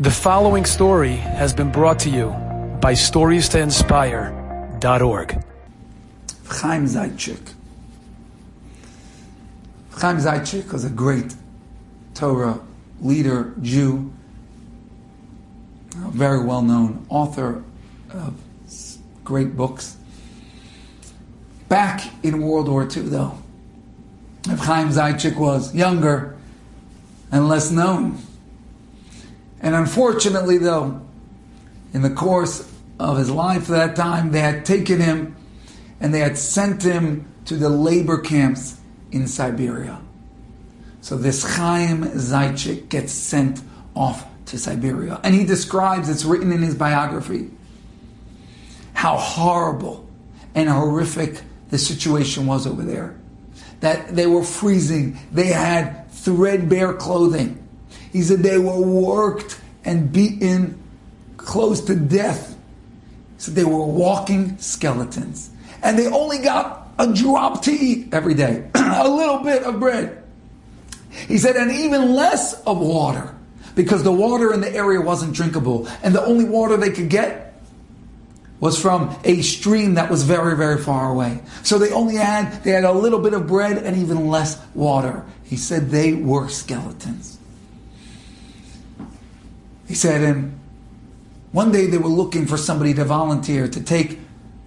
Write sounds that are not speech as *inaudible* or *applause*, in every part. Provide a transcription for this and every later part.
The following story has been brought to you by StoriesToInspire.org. Chaim Zaitchik. Chaim Zaitchik was a great Torah leader, Jew, very well known author of great books. Back in World War II, though, Chaim Zaitchik was younger and less known. And unfortunately, though, in the course of his life at that time, they had taken him and they had sent him to the labor camps in Siberia. So this Chaim Zaitchik gets sent off to Siberia. And he describes, it's written in his biography, how horrible and horrific the situation was over there. That they were freezing, they had threadbare clothing he said they were worked and beaten close to death. He said they were walking skeletons. And they only got a drop to eat every day, *clears throat* a little bit of bread. He said, and even less of water, because the water in the area wasn't drinkable. And the only water they could get was from a stream that was very, very far away. So they only had, they had a little bit of bread and even less water. He said they were skeletons. He said, and one day they were looking for somebody to volunteer to take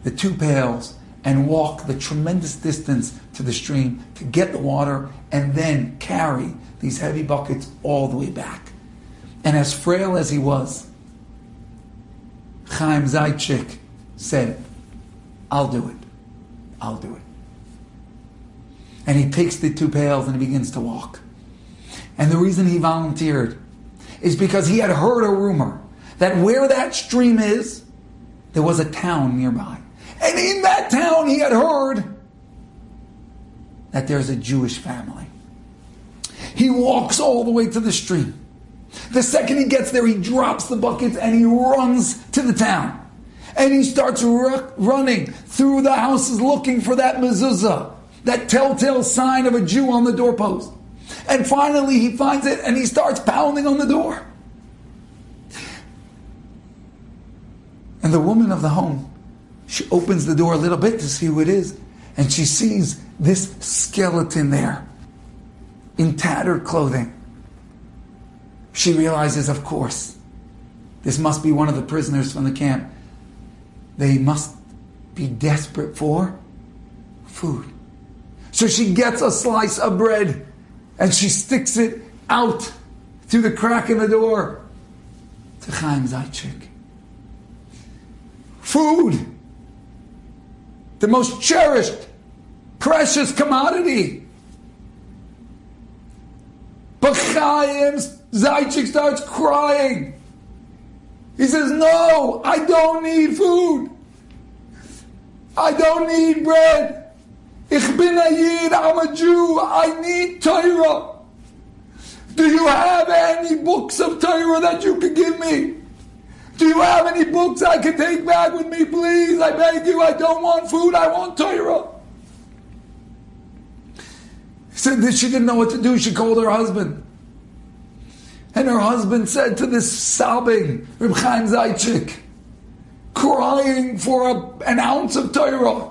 the two pails and walk the tremendous distance to the stream to get the water and then carry these heavy buckets all the way back. And as frail as he was, Chaim Zaitchik said, I'll do it. I'll do it. And he takes the two pails and he begins to walk. And the reason he volunteered is because he had heard a rumor that where that stream is, there was a town nearby. And in that town, he had heard that there's a Jewish family. He walks all the way to the stream. The second he gets there, he drops the buckets and he runs to the town. And he starts r- running through the houses looking for that mezuzah, that telltale sign of a Jew on the doorpost. And finally, he finds it and he starts pounding on the door. And the woman of the home, she opens the door a little bit to see who it is. And she sees this skeleton there in tattered clothing. She realizes, of course, this must be one of the prisoners from the camp. They must be desperate for food. So she gets a slice of bread and she sticks it out through the crack in the door to Chaim Zaitchik. Food, the most cherished, precious commodity. But Chaim Zaitchik starts crying. He says, No, I don't need food. I don't need bread. Ich bin a Yid, I'm a Jew, I need Torah. Do you have any books of Torah that you could give me? Do you have any books I can take back with me, please? I beg you, I don't want food, I want Torah. He said that she didn't know what to do. She called her husband. And her husband said to this sobbing Reb Chaim crying for a, an ounce of Torah,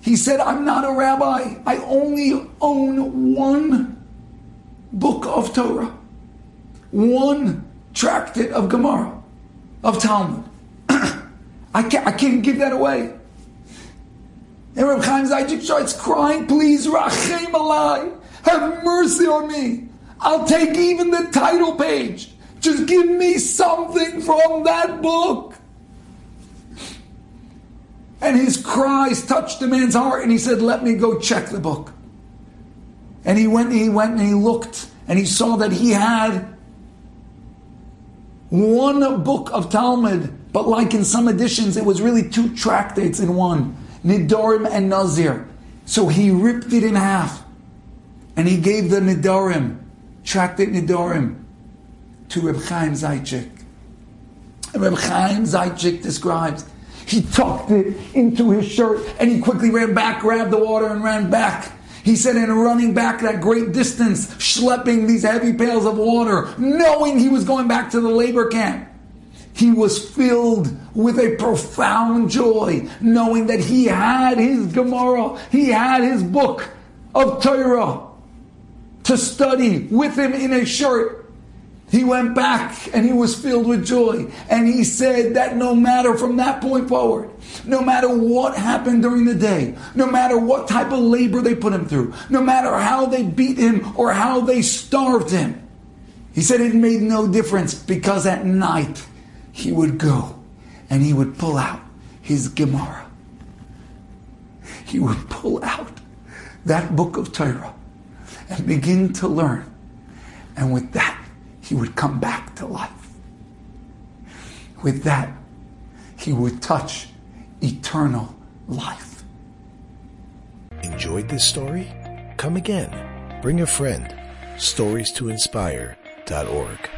he said, I'm not a rabbi. I only own one book of Torah, one tractate of Gemara, of Talmud. *clears throat* I, can't, I can't give that away. And Reb Chaim Zaitchik starts crying, please, Rachem alai, have mercy on me. I'll take even the title page. Just give me something from that book. And his cries touched the man's heart, and he said, Let me go check the book. And he went and he went and he looked, and he saw that he had one book of Talmud, but like in some editions, it was really two tractates in one Nidorim and Nazir. So he ripped it in half, and he gave the Nidorim, tractate Nidorim, to Reb Chaim Zaitchik. Reb Chaim Zaitchik describes he tucked it into his shirt and he quickly ran back, grabbed the water, and ran back. He said, in running back that great distance, schlepping these heavy pails of water, knowing he was going back to the labor camp, he was filled with a profound joy, knowing that he had his Gemara, he had his book of Torah to study with him in a shirt. He went back and he was filled with joy. And he said that no matter from that point forward, no matter what happened during the day, no matter what type of labor they put him through, no matter how they beat him or how they starved him, he said it made no difference because at night he would go and he would pull out his Gemara. He would pull out that book of Torah and begin to learn. And with that, he would come back to life. With that, he would touch eternal life. Enjoyed this story? Come again. Bring a friend. Stories to inspire.org.